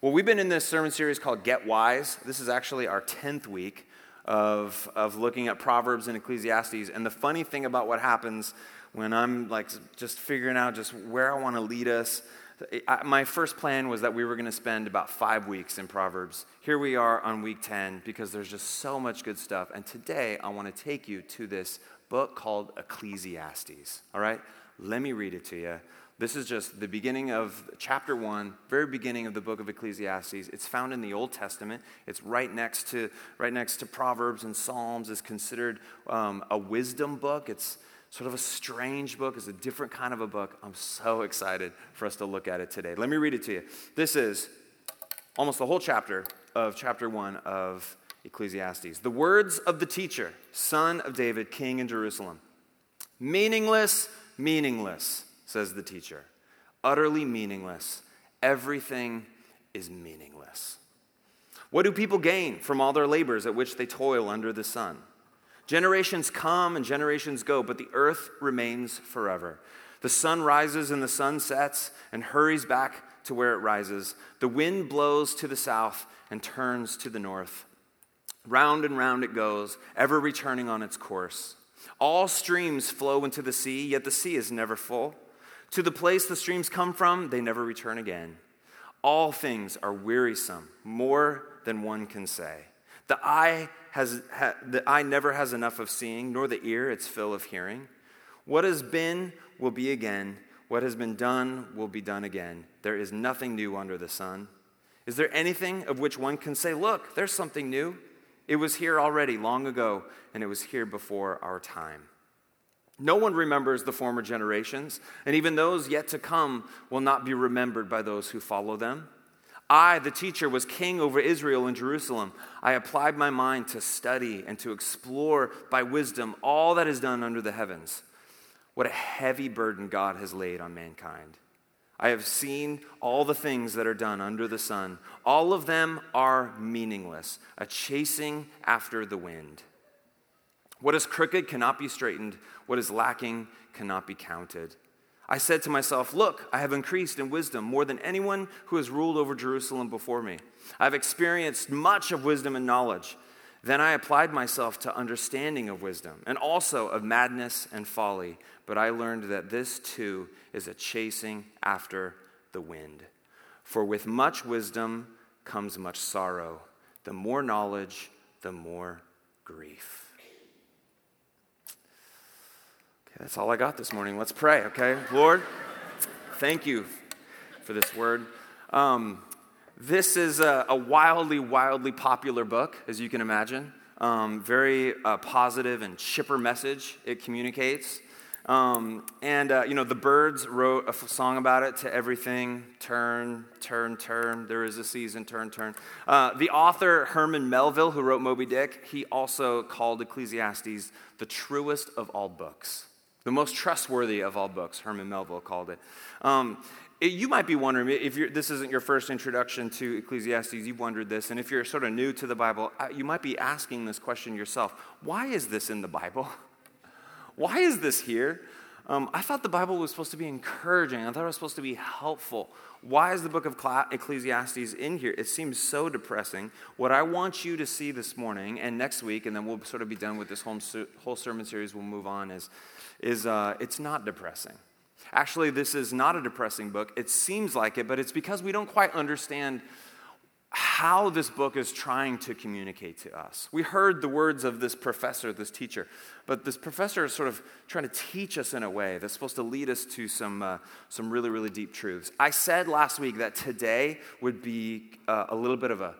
Well, we've been in this sermon series called Get Wise. This is actually our 10th week of, of looking at Proverbs and Ecclesiastes. And the funny thing about what happens when I'm like just figuring out just where I want to lead us, my first plan was that we were going to spend about five weeks in Proverbs. Here we are on week 10 because there's just so much good stuff. And today I want to take you to this book called Ecclesiastes. All right? Let me read it to you. This is just the beginning of chapter one, very beginning of the book of Ecclesiastes. It's found in the Old Testament. It's right next to, right next to Proverbs and Psalms. It's considered um, a wisdom book. It's sort of a strange book. It's a different kind of a book. I'm so excited for us to look at it today. Let me read it to you. This is almost the whole chapter of chapter one of Ecclesiastes. The words of the teacher, son of David, king in Jerusalem. Meaningless, meaningless says the teacher. Utterly meaningless. Everything is meaningless. What do people gain from all their labors at which they toil under the sun? Generations come and generations go, but the earth remains forever. The sun rises and the sun sets and hurries back to where it rises. The wind blows to the south and turns to the north. Round and round it goes, ever returning on its course. All streams flow into the sea, yet the sea is never full. To the place the streams come from, they never return again. All things are wearisome, more than one can say. The eye, has, ha, the eye never has enough of seeing, nor the ear its fill of hearing. What has been will be again. What has been done will be done again. There is nothing new under the sun. Is there anything of which one can say, Look, there's something new? It was here already long ago, and it was here before our time. No one remembers the former generations, and even those yet to come will not be remembered by those who follow them. I, the teacher, was king over Israel and Jerusalem. I applied my mind to study and to explore by wisdom all that is done under the heavens. What a heavy burden God has laid on mankind. I have seen all the things that are done under the sun. All of them are meaningless, a chasing after the wind. What is crooked cannot be straightened, what is lacking cannot be counted. I said to myself, Look, I have increased in wisdom more than anyone who has ruled over Jerusalem before me. I have experienced much of wisdom and knowledge. Then I applied myself to understanding of wisdom and also of madness and folly. But I learned that this too is a chasing after the wind. For with much wisdom comes much sorrow. The more knowledge, the more grief. That's all I got this morning. Let's pray, okay? Lord, thank you for this word. Um, this is a, a, wildly, wildly popular book, as you can imagine. Um, very uh, positive and chipper message it communicates. Um, and, uh, you know, the Byrds wrote a song about it to everything turn, turn, turn. There is a season, turn, turn. Uh, the author, Herman Melville, who wrote Moby Dick, he also called Ecclesiastes the truest of all books. The most trustworthy of all books, Herman Melville called it. Um, you might be wondering if this isn't your first introduction to Ecclesiastes, you've wondered this, and if you're sort of new to the Bible, you might be asking this question yourself Why is this in the Bible? Why is this here? Um, I thought the Bible was supposed to be encouraging. I thought it was supposed to be helpful. Why is the book of Ecclesiastes in here? It seems so depressing. What I want you to see this morning and next week, and then we'll sort of be done with this whole, whole sermon series, we'll move on, is is uh, it's not depressing. Actually, this is not a depressing book. It seems like it, but it's because we don't quite understand how this book is trying to communicate to us. We heard the words of this professor, this teacher, but this professor is sort of trying to teach us in a way that's supposed to lead us to some, uh, some really, really deep truths. I said last week that today would be uh, a little bit of a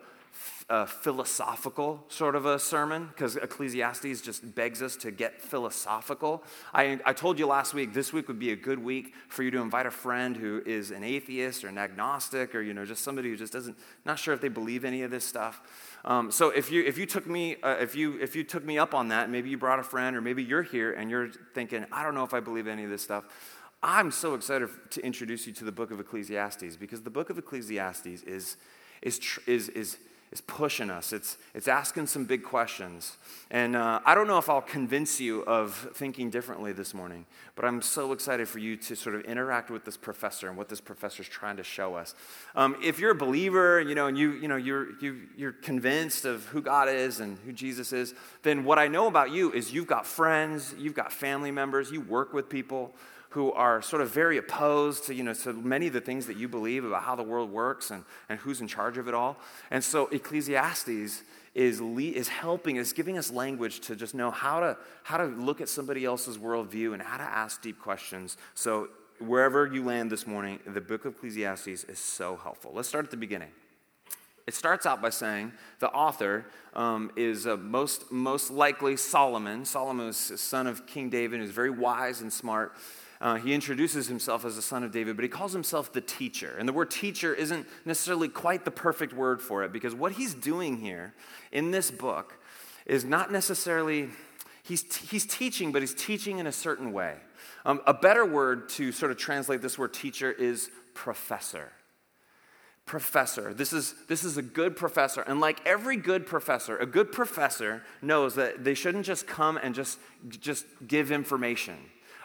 philosophical sort of a sermon because Ecclesiastes just begs us to get philosophical. I, I told you last week this week would be a good week for you to invite a friend who is an atheist or an agnostic or you know just somebody who just doesn't not sure if they believe any of this stuff. Um, so if you if you took me uh, if you if you took me up on that, maybe you brought a friend or maybe you're here and you're thinking I don't know if I believe any of this stuff. I'm so excited to introduce you to the book of Ecclesiastes because the book of Ecclesiastes is is is, is is pushing us. It's, it's asking some big questions. And uh, I don't know if I'll convince you of thinking differently this morning, but I'm so excited for you to sort of interact with this professor and what this professor is trying to show us. Um, if you're a believer, you know, and you, you know, you're, you, you're convinced of who God is and who Jesus is, then what I know about you is you've got friends, you've got family members, you work with people who are sort of very opposed to, you know, to many of the things that you believe about how the world works and, and who's in charge of it all. And so Ecclesiastes is, le- is helping, is giving us language to just know how to, how to look at somebody else's worldview and how to ask deep questions. So wherever you land this morning, the book of Ecclesiastes is so helpful. Let's start at the beginning. It starts out by saying the author um, is uh, most, most likely Solomon. Solomon is son of King David, who's very wise and smart. Uh, he introduces himself as the son of David, but he calls himself the teacher. And the word teacher isn't necessarily quite the perfect word for it because what he's doing here in this book is not necessarily, he's, he's teaching, but he's teaching in a certain way. Um, a better word to sort of translate this word teacher is professor professor. This is, this is a good professor. And like every good professor, a good professor knows that they shouldn't just come and just, just give information.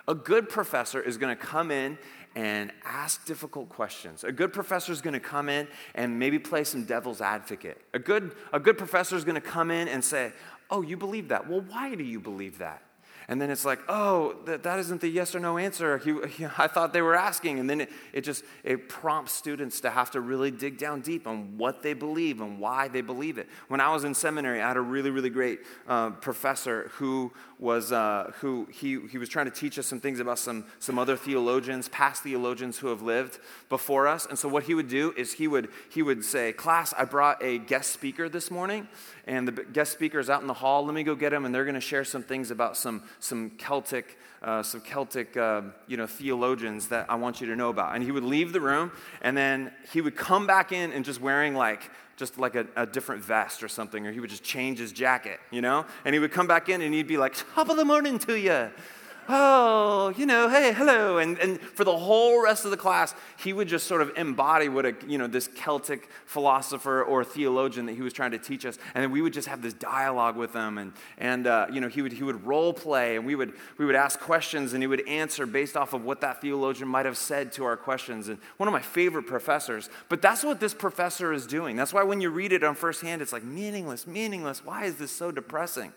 A good professor is going to come in and ask difficult questions. A good professor is going to come in and maybe play some devil's advocate. A good, a good professor is going to come in and say, Oh, you believe that? Well, why do you believe that? And then it's like, oh, that, that isn't the yes or no answer he, he, I thought they were asking. And then it, it just it prompts students to have to really dig down deep on what they believe and why they believe it. When I was in seminary, I had a really, really great uh, professor who was uh, who he, he was trying to teach us some things about some, some other theologians, past theologians who have lived before us. And so what he would do is he would he would say, class, I brought a guest speaker this morning, and the guest speaker is out in the hall. Let me go get him, and they're going to share some things about some some Celtic. Uh, some Celtic, uh, you know, theologians that I want you to know about. And he would leave the room, and then he would come back in and just wearing like just like a, a, different vest or something, or he would just change his jacket, you know? And he would come back in and he'd be like, top of the morning to you oh, you know, hey, hello. And, and for the whole rest of the class, he would just sort of embody what a, you know, this Celtic philosopher or theologian that he was trying to teach us. And then we would just have this dialogue with him. And, and uh, you know, he would, he would role play and we would, we would ask questions and he would answer based off of what that theologian might have said to our questions. And one of my favorite professors. But that's what this professor is doing. That's why when you read it on first hand, it's like meaningless, meaningless. Why is this so depressing?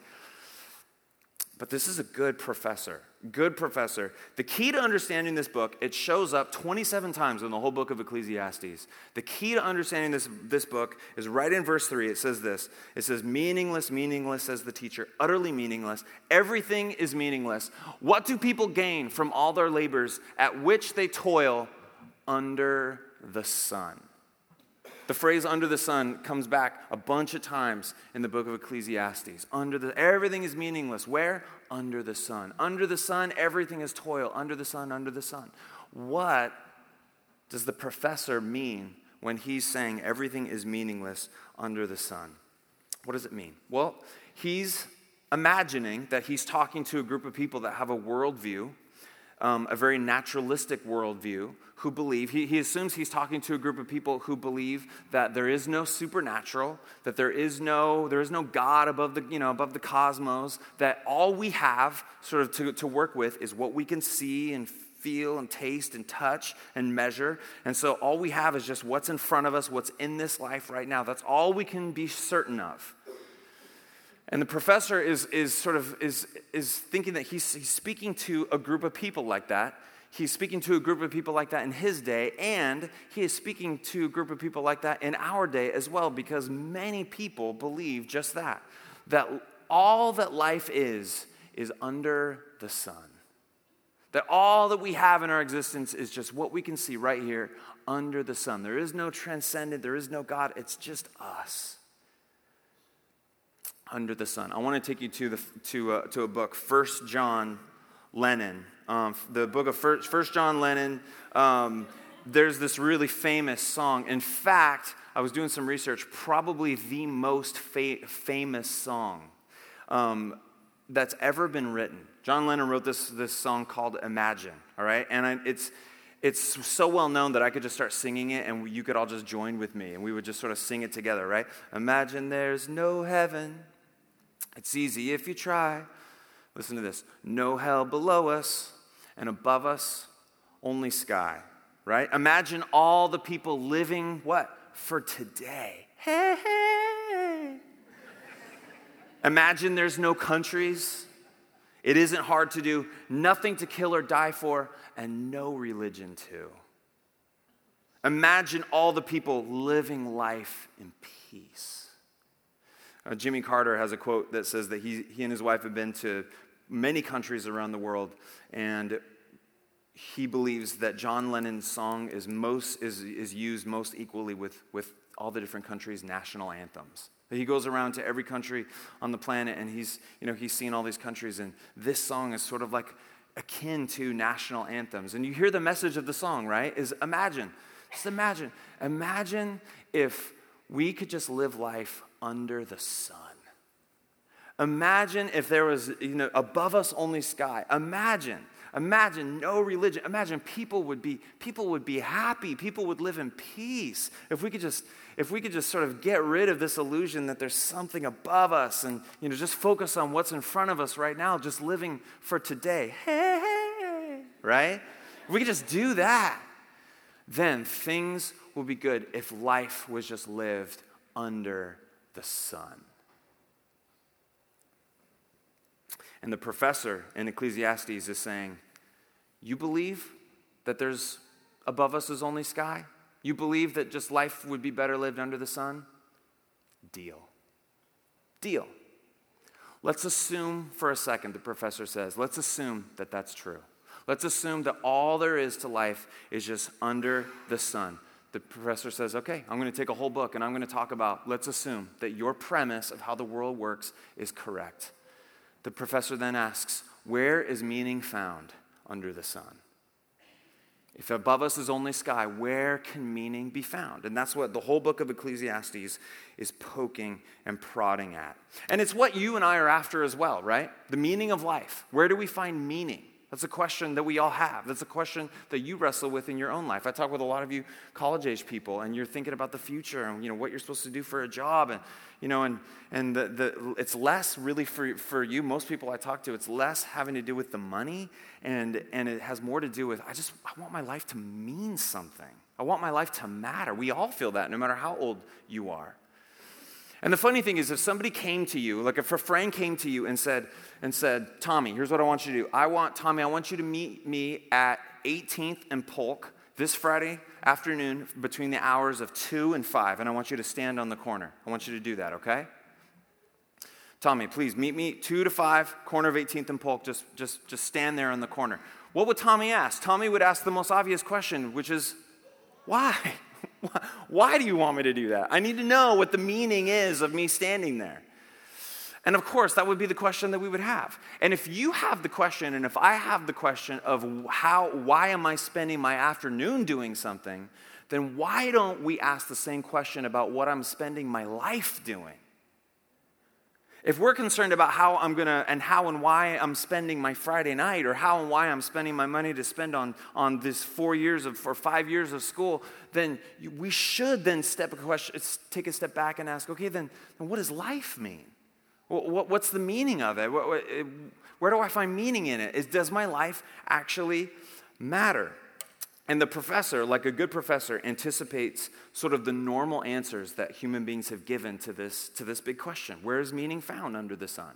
But this is a good professor. Good professor. The key to understanding this book, it shows up 27 times in the whole book of Ecclesiastes. The key to understanding this, this book is right in verse 3. It says this It says, Meaningless, meaningless, says the teacher, utterly meaningless. Everything is meaningless. What do people gain from all their labors at which they toil under the sun? The phrase under the sun comes back a bunch of times in the book of Ecclesiastes. Under the everything is meaningless. Where? Under the sun. Under the sun, everything is toil. Under the sun, under the sun. What does the professor mean when he's saying everything is meaningless under the sun? What does it mean? Well, he's imagining that he's talking to a group of people that have a worldview um, a very naturalistic worldview who believe, he, he assumes he's talking to a group of people who believe that there is no supernatural, that there is no, there is no God above the, you know, above the cosmos, that all we have sort of to, to work with is what we can see and feel and taste and touch and measure. And so all we have is just what's in front of us, what's in this life right now. That's all we can be certain of. And the professor is, is sort of is, is thinking that he's, he's speaking to a group of people like that. He's speaking to a group of people like that in his day, and he is speaking to a group of people like that in our day as well, because many people believe just that that all that life is, is under the sun. That all that we have in our existence is just what we can see right here under the sun. There is no transcendent, there is no God, it's just us under the sun. I want to take you to, the, to, uh, to a book, First John Lennon. Um, the book of First, First John Lennon, um, there's this really famous song. In fact, I was doing some research, probably the most fa- famous song um, that's ever been written. John Lennon wrote this, this song called Imagine, all right? And I, it's, it's so well known that I could just start singing it and you could all just join with me and we would just sort of sing it together, right? Imagine there's no heaven. It's easy if you try. Listen to this no hell below us, and above us, only sky, right? Imagine all the people living what? For today. Hey, hey. Imagine there's no countries. It isn't hard to do, nothing to kill or die for, and no religion too. Imagine all the people living life in peace. Uh, Jimmy Carter has a quote that says that he, he and his wife have been to many countries around the world, and he believes that John Lennon's song is, most, is, is used most equally with, with all the different countries' national anthems. He goes around to every country on the planet and he's, you know, he's seen all these countries, and this song is sort of like akin to national anthems. And you hear the message of the song, right? Is imagine, just imagine, imagine if we could just live life under the sun. Imagine if there was, you know, above us only sky. Imagine, imagine no religion. Imagine people would be, people would be happy. People would live in peace. If we could just, if we could just sort of get rid of this illusion that there's something above us and, you know, just focus on what's in front of us right now, just living for today. Hey, hey, right? If we could just do that, then things will be good if life was just lived under the sun. And the professor in Ecclesiastes is saying, You believe that there's above us is only sky? You believe that just life would be better lived under the sun? Deal. Deal. Let's assume for a second, the professor says, let's assume that that's true. Let's assume that all there is to life is just under the sun. The professor says, okay, I'm going to take a whole book and I'm going to talk about, let's assume that your premise of how the world works is correct. The professor then asks, Where is meaning found under the sun? If above us is only sky, where can meaning be found? And that's what the whole book of Ecclesiastes is poking and prodding at. And it's what you and I are after as well, right? The meaning of life. Where do we find meaning? That's a question that we all have. That's a question that you wrestle with in your own life. I talk with a lot of you college age people, and you're thinking about the future and you know what you're supposed to do for a job, and you know, and and the, the it's less really for for you. Most people I talk to, it's less having to do with the money, and and it has more to do with I just I want my life to mean something. I want my life to matter. We all feel that, no matter how old you are. And the funny thing is, if somebody came to you, like if a friend came to you and said, and said, Tommy, here's what I want you to do. I want, Tommy, I want you to meet me at 18th and Polk this Friday afternoon between the hours of 2 and 5, and I want you to stand on the corner. I want you to do that, okay? Tommy, please meet me 2 to 5, corner of 18th and Polk. Just, just, just stand there on the corner. What would Tommy ask? Tommy would ask the most obvious question, which is, why? Why do you want me to do that? I need to know what the meaning is of me standing there. And of course, that would be the question that we would have. And if you have the question, and if I have the question of how, why am I spending my afternoon doing something, then why don't we ask the same question about what I'm spending my life doing? If we're concerned about how I'm gonna and how and why I'm spending my Friday night or how and why I'm spending my money to spend on, on this four years of or five years of school, then we should then step a question, take a step back and ask, okay, then, then what does life mean? What, what's the meaning of it? Where do I find meaning in it? Is, does my life actually matter? And the professor, like a good professor, anticipates sort of the normal answers that human beings have given to this, to this big question Where is meaning found under the sun?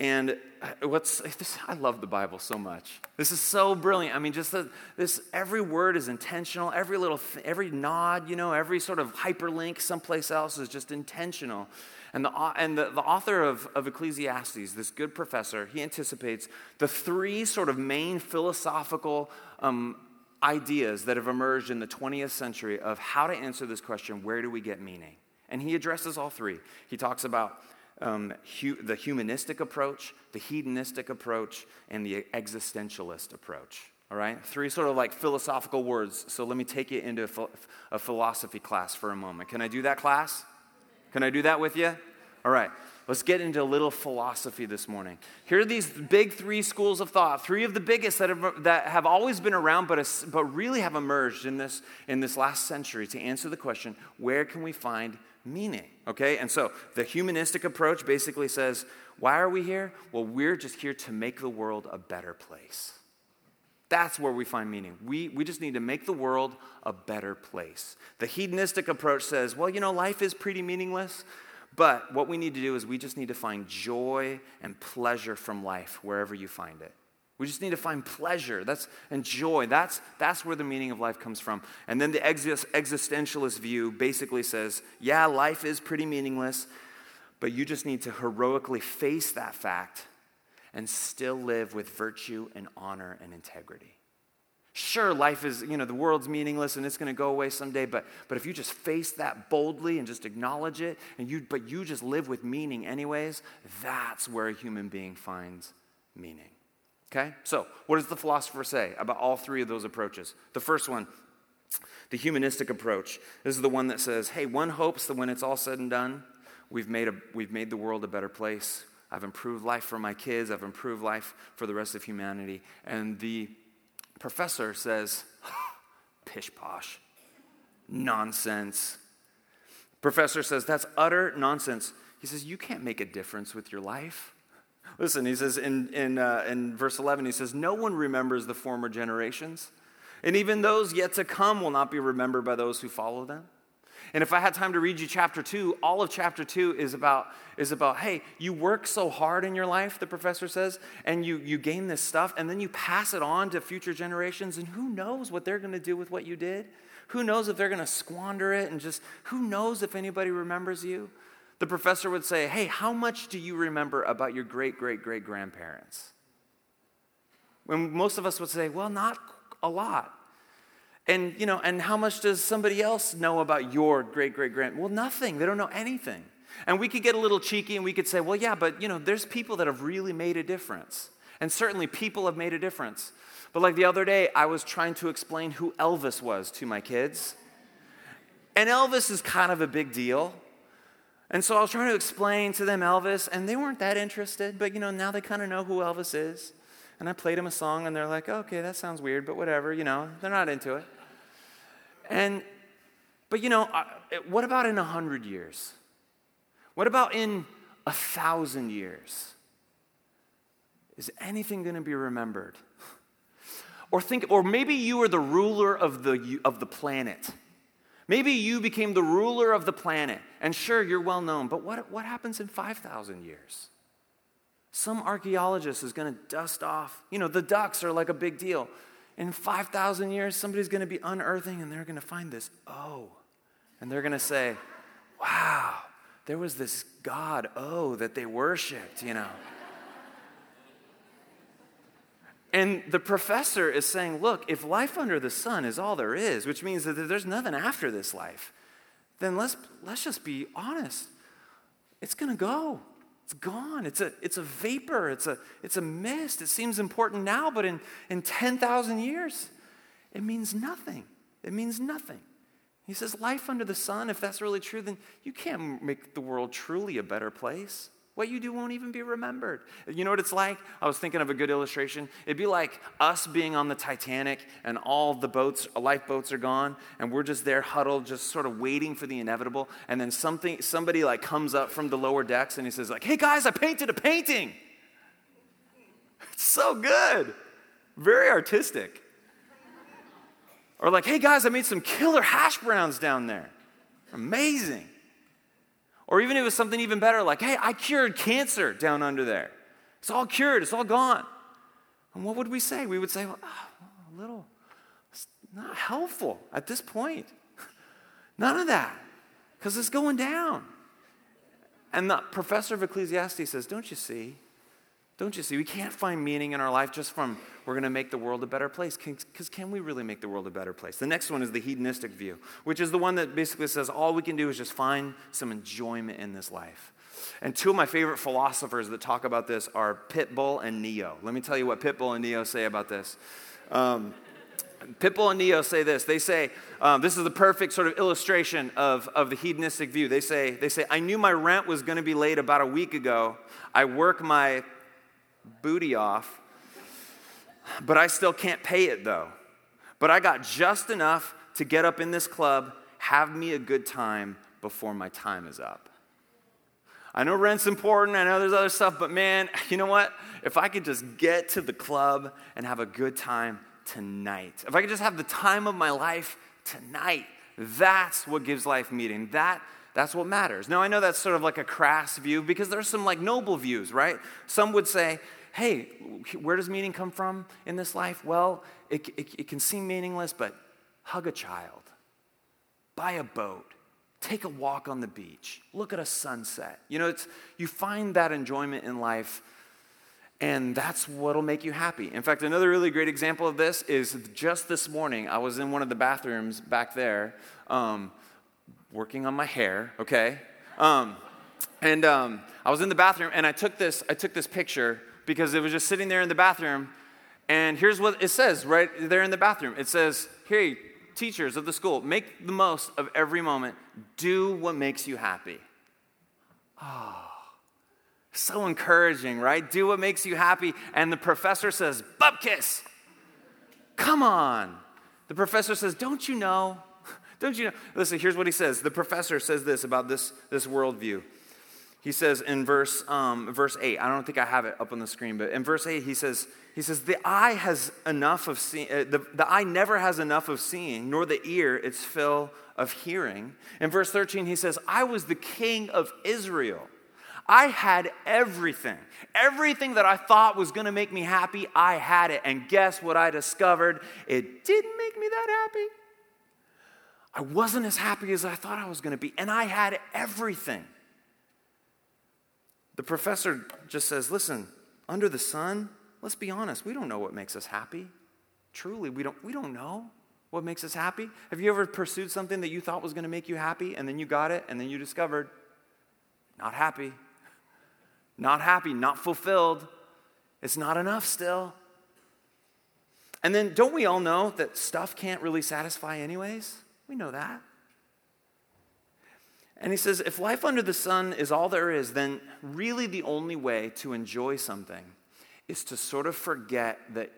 And uh, what's this, I love the Bible so much. This is so brilliant. I mean, just the, this every word is intentional. Every little, every nod, you know, every sort of hyperlink someplace else is just intentional. And the, and the, the author of, of Ecclesiastes, this good professor, he anticipates the three sort of main philosophical um, ideas that have emerged in the 20th century of how to answer this question where do we get meaning? And he addresses all three. He talks about um, hu- the humanistic approach, the hedonistic approach, and the existentialist approach. All right? Three sort of like philosophical words. So let me take you into a, ph- a philosophy class for a moment. Can I do that class? Can I do that with you? All right. Let's get into a little philosophy this morning. Here are these big three schools of thought, three of the biggest that have, that have always been around, but, but really have emerged in this, in this last century to answer the question where can we find meaning? Okay, and so the humanistic approach basically says, why are we here? Well, we're just here to make the world a better place. That's where we find meaning. We, we just need to make the world a better place. The hedonistic approach says, well, you know, life is pretty meaningless. But what we need to do is we just need to find joy and pleasure from life wherever you find it. We just need to find pleasure that's, and joy. That's, that's where the meaning of life comes from. And then the existentialist view basically says, yeah, life is pretty meaningless, but you just need to heroically face that fact and still live with virtue and honor and integrity. Sure, life is, you know, the world's meaningless and it's going to go away someday, but, but if you just face that boldly and just acknowledge it, and you, but you just live with meaning anyways, that's where a human being finds meaning. Okay? So, what does the philosopher say about all three of those approaches? The first one, the humanistic approach, this is the one that says, hey, one hopes that when it's all said and done, we've made, a, we've made the world a better place. I've improved life for my kids, I've improved life for the rest of humanity. And the Professor says, pish posh, nonsense. Professor says, that's utter nonsense. He says, you can't make a difference with your life. Listen, he says in, in, uh, in verse 11, he says, No one remembers the former generations, and even those yet to come will not be remembered by those who follow them. And if I had time to read you chapter two, all of chapter two is about, is about hey, you work so hard in your life, the professor says, and you, you gain this stuff, and then you pass it on to future generations, and who knows what they're going to do with what you did? Who knows if they're going to squander it, and just who knows if anybody remembers you? The professor would say, hey, how much do you remember about your great, great, great grandparents? When most of us would say, well, not a lot. And, you know, and how much does somebody else know about your great great grand? Well, nothing. They don't know anything. And we could get a little cheeky and we could say, well, yeah, but, you know, there's people that have really made a difference. And certainly people have made a difference. But like the other day, I was trying to explain who Elvis was to my kids. And Elvis is kind of a big deal. And so I was trying to explain to them Elvis, and they weren't that interested, but you know, now they kind of know who Elvis is. And I played them a song, and they're like, okay, that sounds weird, but whatever, you know, they're not into it. And, but you know, what about in a hundred years? What about in a thousand years? Is anything going to be remembered? Or think, or maybe you are the ruler of the, of the planet. Maybe you became the ruler of the planet. And sure, you're well known, but what, what happens in 5,000 years? Some archaeologist is going to dust off. You know, the ducks are like a big deal in 5,000 years, somebody's going to be unearthing and they're going to find this oh. And they're going to say, wow, there was this God, oh, that they worshiped, you know. and the professor is saying, look, if life under the sun is all there is, which means that there's nothing after this life, then let's, let's just be honest. It's going to go. It's gone. It's a, it's a vapor. It's a, it's a mist. It seems important now, but in, in 10,000 years, it means nothing. It means nothing. He says, Life under the sun, if that's really true, then you can't make the world truly a better place. What you do won't even be remembered. You know what it's like? I was thinking of a good illustration. It'd be like us being on the Titanic and all the boats, lifeboats are gone, and we're just there huddled, just sort of waiting for the inevitable. And then something, somebody like comes up from the lower decks and he says, like, hey guys, I painted a painting. It's so good. Very artistic. Or like, hey guys, I made some killer hash browns down there. Amazing. Or even if it was something even better, like, hey, I cured cancer down under there. It's all cured, it's all gone. And what would we say? We would say, well, oh, a little, it's not helpful at this point. None of that, because it's going down. And the professor of Ecclesiastes says, Don't you see? Don't you see? We can't find meaning in our life just from we're going to make the world a better place. Because can, can, we really make the world a better place? The next one is the hedonistic view, which is the one that basically says all we can do is just find some enjoyment in this life. And two of my favorite philosophers that talk about this are Pitbull and Ne-Yo. Let me tell you what Pitbull and Ne-Yo say about this. Um, Pitbull and Ne-Yo say this. They say, um, this is the perfect sort of illustration of, of the hedonistic view. They say, they say, I knew my rent was going to be late about a week ago. I work my booty off, but I still can't pay it though. But I got just enough to get up in this club, have me a good time before my time is up. I know rent's important, I know there's other stuff, but man, you know what? If I could just get to the club and have a good time tonight, if I could just have the time of my life tonight, that's what gives life meaning. That that's what matters. Now I know that's sort of like a crass view because there's some like noble views, right? Some would say, "Hey, where does meaning come from in this life?" Well, it, it, it can seem meaningless, but hug a child, buy a boat, take a walk on the beach, look at a sunset. You know, it's, you find that enjoyment in life, and that's what'll make you happy. In fact, another really great example of this is just this morning, I was in one of the bathrooms back there um, working on my hair, okay? Um, and um, I was in the bathroom, and I took, this, I took this picture because it was just sitting there in the bathroom. And here's what it says right there in the bathroom it says, Hey, teachers of the school, make the most of every moment. Do what makes you happy. Oh, so encouraging, right? Do what makes you happy. And the professor says, Bupkis, come on. The professor says, Don't you know? Don't you know? Listen, here's what he says. The professor says this about this, this worldview. He says in verse, um, verse 8, I don't think I have it up on the screen, but in verse 8, he says, he says, the eye has enough of seeing, uh, the, the eye never has enough of seeing, nor the ear its fill of hearing. In verse 13, he says, I was the king of Israel. I had everything. Everything that I thought was going to make me happy, I had it. And guess what I discovered? It didn't make me that happy. I wasn't as happy as I thought I was going to be, and I had everything. The professor just says, Listen, under the sun, let's be honest, we don't know what makes us happy. Truly, we don't, we don't know what makes us happy. Have you ever pursued something that you thought was going to make you happy, and then you got it, and then you discovered, not happy, not happy, not fulfilled. It's not enough still. And then, don't we all know that stuff can't really satisfy, anyways? We know that. And he says, if life under the sun is all there is, then really the only way to enjoy something is to sort of forget that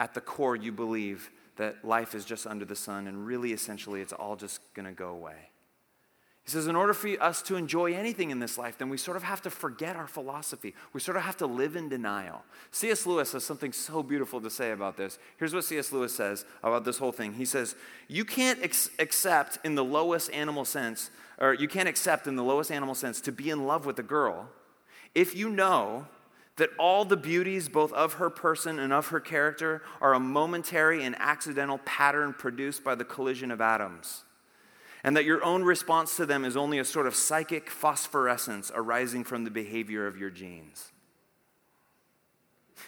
at the core you believe that life is just under the sun and really essentially it's all just going to go away. He says, in order for us to enjoy anything in this life, then we sort of have to forget our philosophy. We sort of have to live in denial. C.S. Lewis has something so beautiful to say about this. Here's what C.S. Lewis says about this whole thing. He says, You can't ex- accept in the lowest animal sense, or you can't accept in the lowest animal sense to be in love with a girl if you know that all the beauties, both of her person and of her character, are a momentary and accidental pattern produced by the collision of atoms and that your own response to them is only a sort of psychic phosphorescence arising from the behavior of your genes.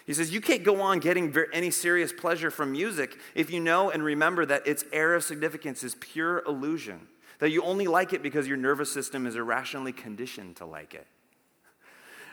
He says, You can't go on getting any serious pleasure from music if you know and remember that its air of significance is pure illusion, that you only like it because your nervous system is irrationally conditioned to like it.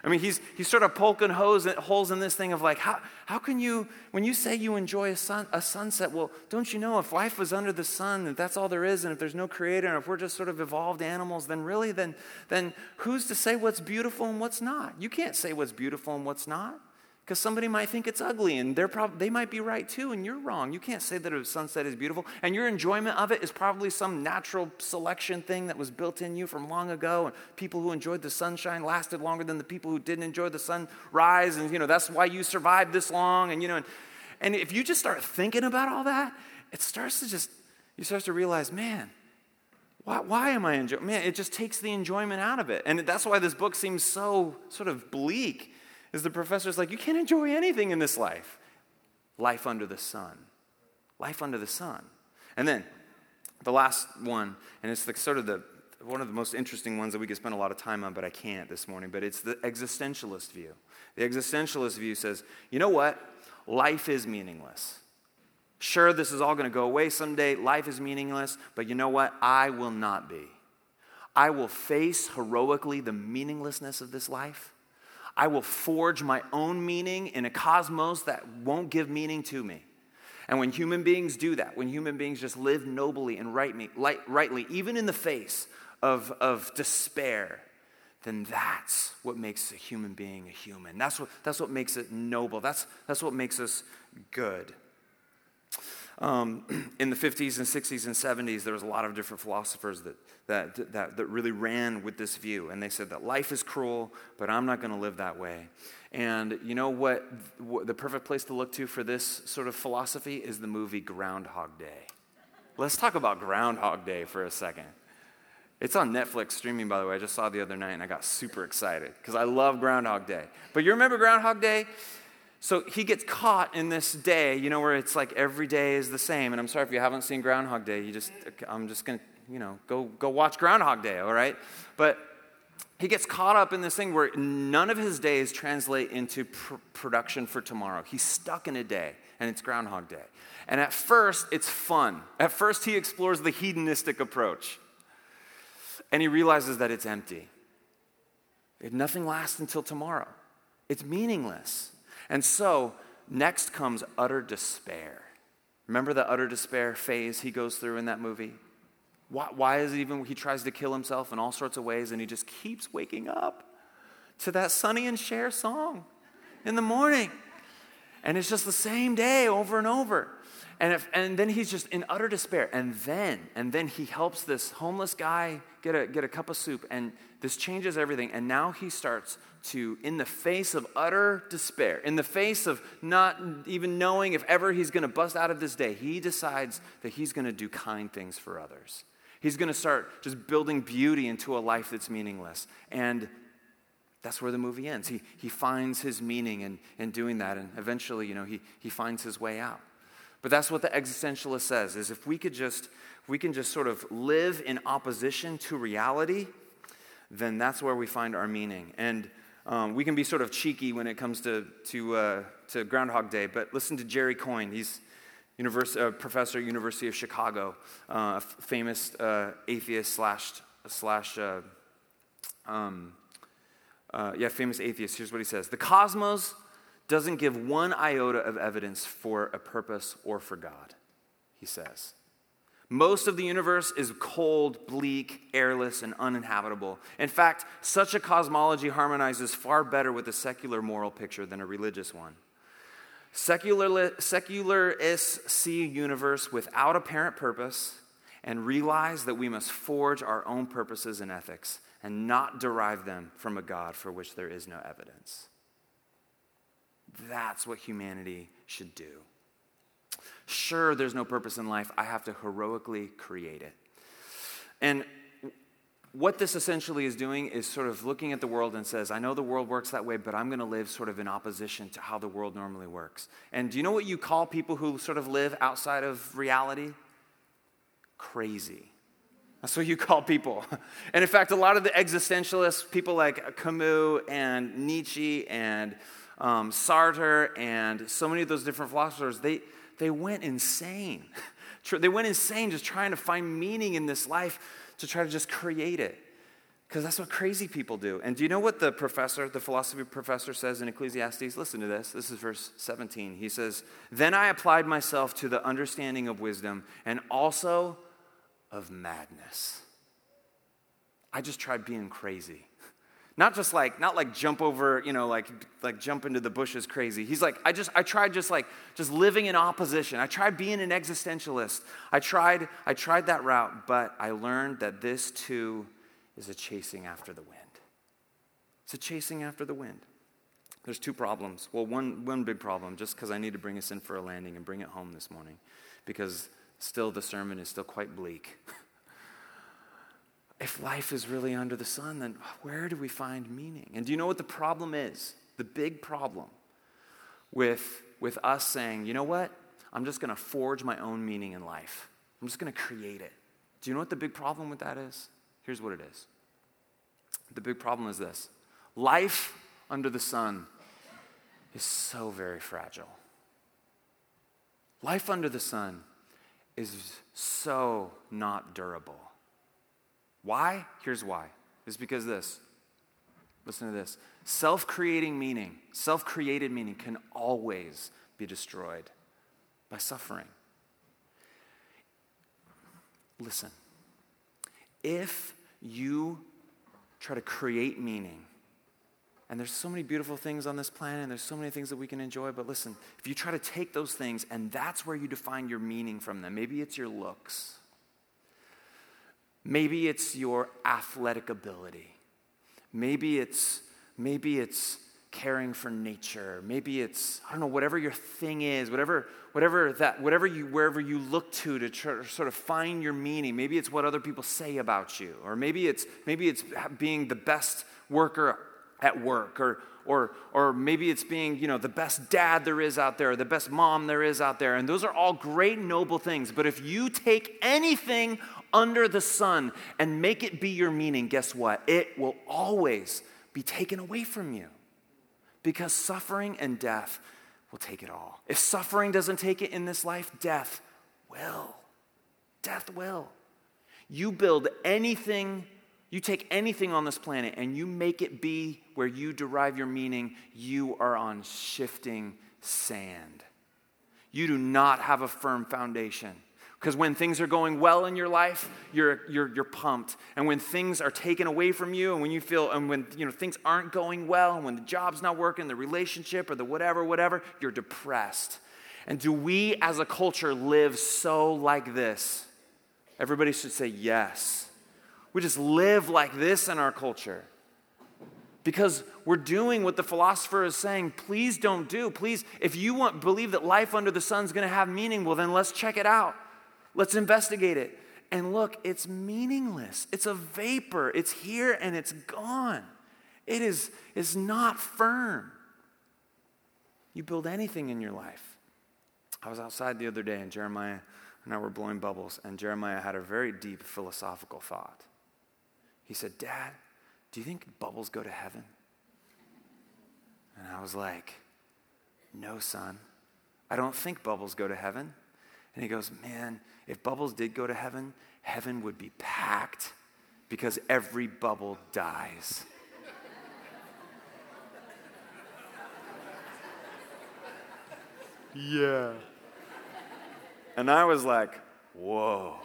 I mean, he's, he's sort of poking holes, holes in this thing of like, how, how can you, when you say you enjoy a, sun, a sunset, well, don't you know if life was under the sun, if that's all there is, and if there's no creator, and if we're just sort of evolved animals, then really, then, then who's to say what's beautiful and what's not? You can't say what's beautiful and what's not because somebody might think it's ugly and they're prob- they might be right too and you're wrong you can't say that a sunset is beautiful and your enjoyment of it is probably some natural selection thing that was built in you from long ago and people who enjoyed the sunshine lasted longer than the people who didn't enjoy the sunrise and you know that's why you survived this long and you know and, and if you just start thinking about all that it starts to just you start to realize man why, why am I enjoying? Man, it just takes the enjoyment out of it. And that's why this book seems so sort of bleak is the professor's like, you can't enjoy anything in this life. Life under the sun. Life under the sun. And then the last one, and it's the, sort of the one of the most interesting ones that we could spend a lot of time on, but I can't this morning, but it's the existentialist view. The existentialist view says, you know what? Life is meaningless. Sure, this is all going to go away someday. Life is meaningless, but you know what? I will not be. I will face heroically the meaninglessness of this life. I will forge my own meaning in a cosmos that won't give meaning to me. And when human beings do that, when human beings just live nobly and rightly, rightly even in the face of, of despair, then that's what makes a human being a human. That's what, that's what makes it noble. That's, that's what makes us good. Um, in the 50s and 60s and 70s, there was a lot of different philosophers that, that, that, that really ran with this view. And they said that life is cruel, but I'm not going to live that way. And you know what, what? The perfect place to look to for this sort of philosophy is the movie Groundhog Day. Let's talk about Groundhog Day for a second. It's on Netflix streaming, by the way. I just saw the other night and I got super excited because I love Groundhog Day. But you remember Groundhog Day? So he gets caught in this day, you know, where it's like every day is the same. And I'm sorry if you haven't seen Groundhog Day, you just, I'm just to, you know, go, go watch Groundhog Day, all right? But he gets caught up in this thing where none of his days translate into pr- production for tomorrow. He's stuck in a day, and it's Groundhog Day. And at first, it's fun. At first, he explores the hedonistic approach, and he realizes that it's empty. Nothing lasts until tomorrow, it's meaningless. And so, next comes utter despair. Remember the utter despair phase he goes through in that movie? Why, why is it even he tries to kill himself in all sorts of ways and he just keeps waking up to that Sonny and Cher song in the morning? And it's just the same day over and over. And, if, and then he's just in utter despair. And then, and then he helps this homeless guy get a, get a cup of soup. And this changes everything. And now he starts to, in the face of utter despair, in the face of not even knowing if ever he's going to bust out of this day, he decides that he's going to do kind things for others. He's going to start just building beauty into a life that's meaningless. And that's where the movie ends. He, he finds his meaning in, in doing that, and eventually, you know, he, he finds his way out. But that's what the existentialist says, is if we could just, we can just sort of live in opposition to reality, then that's where we find our meaning. And um, we can be sort of cheeky when it comes to, to, uh, to Groundhog Day, but listen to Jerry Coyne. He's University, uh, professor at University of Chicago, uh, a famous uh, atheist slash, slash uh, um, uh, yeah, famous atheist. Here's what he says The cosmos doesn't give one iota of evidence for a purpose or for God, he says. Most of the universe is cold, bleak, airless, and uninhabitable. In fact, such a cosmology harmonizes far better with a secular moral picture than a religious one. Secular, secularists see a universe without apparent purpose and realize that we must forge our own purposes and ethics and not derive them from a God for which there is no evidence. That's what humanity should do. Sure, there's no purpose in life. I have to heroically create it. And what this essentially is doing is sort of looking at the world and says, I know the world works that way, but I'm going to live sort of in opposition to how the world normally works. And do you know what you call people who sort of live outside of reality? Crazy. That's what you call people. And in fact, a lot of the existentialists, people like Camus and Nietzsche and um, Sartre and so many of those different philosophers, they, they went insane. they went insane just trying to find meaning in this life to try to just create it. Because that's what crazy people do. And do you know what the professor, the philosophy professor, says in Ecclesiastes? Listen to this. This is verse 17. He says, Then I applied myself to the understanding of wisdom and also of madness. I just tried being crazy. Not just like, not like jump over, you know, like, like jump into the bushes crazy. He's like, I just, I tried just like, just living in opposition. I tried being an existentialist. I tried, I tried that route, but I learned that this too is a chasing after the wind. It's a chasing after the wind. There's two problems. Well, one, one big problem, just because I need to bring us in for a landing and bring it home this morning, because still the sermon is still quite bleak. if life is really under the sun, then where do we find meaning? And do you know what the problem is? The big problem with, with us saying, you know what? I'm just going to forge my own meaning in life. I'm just going to create it. Do you know what the big problem with that is? Here's what it is. The big problem is this life under the sun is so very fragile. Life under the sun is so not durable. Why? Here's why. It's because this. Listen to this. Self creating meaning, self created meaning can always be destroyed. by suffering. Listen, if you try to create meaning, and there's so many beautiful things on this planet, and there's so many things that we can enjoy, but listen, if you try to take those things and that's where you define your meaning from them, maybe it's your looks, maybe it's your athletic ability, maybe it's maybe it's caring for nature. Maybe it's, I don't know, whatever your thing is, whatever, whatever that, whatever you, wherever you look to to try, sort of find your meaning. Maybe it's what other people say about you, or maybe it's, maybe it's being the best worker at work, or, or, or maybe it's being, you know, the best dad there is out there, or the best mom there is out there. And those are all great, noble things. But if you take anything under the sun and make it be your meaning, guess what? It will always be taken away from you because suffering and death will take it all. If suffering doesn't take it in this life, death will. Death will. You build anything, you take anything on this planet and you make it be where you derive your meaning, you are on shifting sand. You do not have a firm foundation. Because when things are going well in your life, you're, you're, you're pumped. And when things are taken away from you, and when you feel, and when you know, things aren't going well, and when the job's not working, the relationship, or the whatever, whatever, you're depressed. And do we as a culture live so like this? Everybody should say yes. We just live like this in our culture. Because we're doing what the philosopher is saying, please don't do. Please, if you want believe that life under the sun is going to have meaning, well then let's check it out. Let's investigate it. And look, it's meaningless. It's a vapor. It's here and it's gone. It is, is not firm. You build anything in your life. I was outside the other day and Jeremiah and I were blowing bubbles, and Jeremiah had a very deep philosophical thought. He said, Dad, do you think bubbles go to heaven? And I was like, No, son. I don't think bubbles go to heaven. And he goes, Man, if bubbles did go to heaven, heaven would be packed because every bubble dies. yeah. And I was like, Whoa.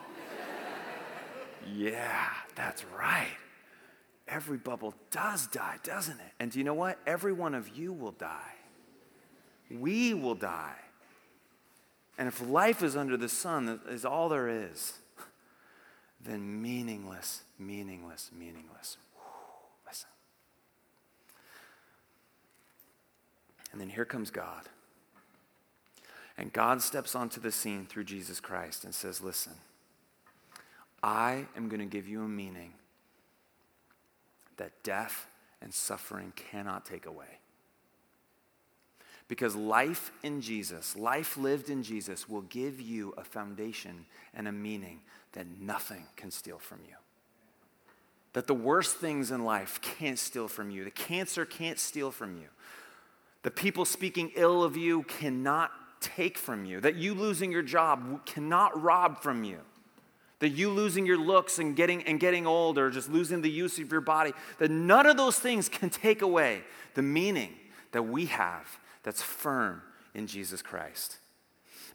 yeah, that's right. Every bubble does die, doesn't it? And do you know what? Every one of you will die. We will die. And if life is under the sun, that is all there is, then meaningless, meaningless, meaningless. listen. And then here comes God. And God steps onto the scene through Jesus Christ and says, Listen, I am going to give you a meaning that death and suffering cannot take away. Because life in Jesus, life lived in Jesus, will give you a foundation and a meaning that nothing can steal from you. That the worst things in life can't steal from you. The cancer can't steal from you. The people speaking ill of you cannot take from you. That you losing your job cannot rob from you. That you losing your looks and getting, and getting old or just losing the use of your body, that none of those things can take away the meaning that we have that's firm in Jesus Christ.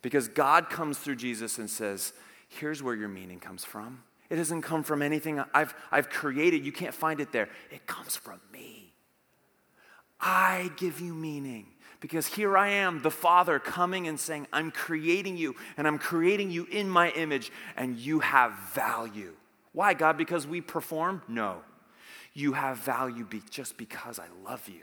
Because God comes through Jesus and says, Here's where your meaning comes from. It doesn't come from anything I've, I've created. You can't find it there. It comes from me. I give you meaning because here I am, the Father, coming and saying, I'm creating you and I'm creating you in my image and you have value. Why, God? Because we perform? No. You have value be- just because I love you.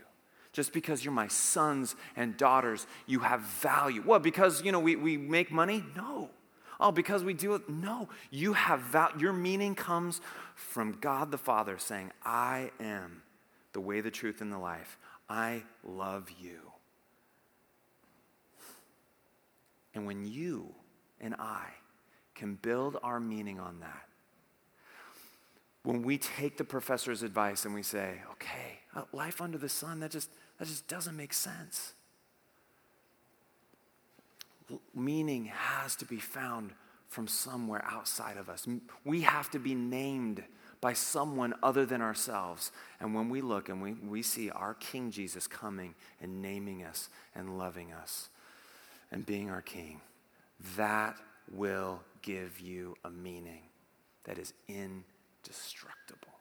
Just because you're my sons and daughters, you have value. What, because, you know, we, we make money? No. Oh, because we do it? No. You have value. Your meaning comes from God the Father saying, I am the way, the truth, and the life. I love you. And when you and I can build our meaning on that, when we take the professor's advice and we say, okay, uh, life under the sun, that just, that just doesn't make sense. Meaning has to be found from somewhere outside of us. We have to be named by someone other than ourselves. And when we look and we, we see our King Jesus coming and naming us and loving us and being our King, that will give you a meaning that is indestructible.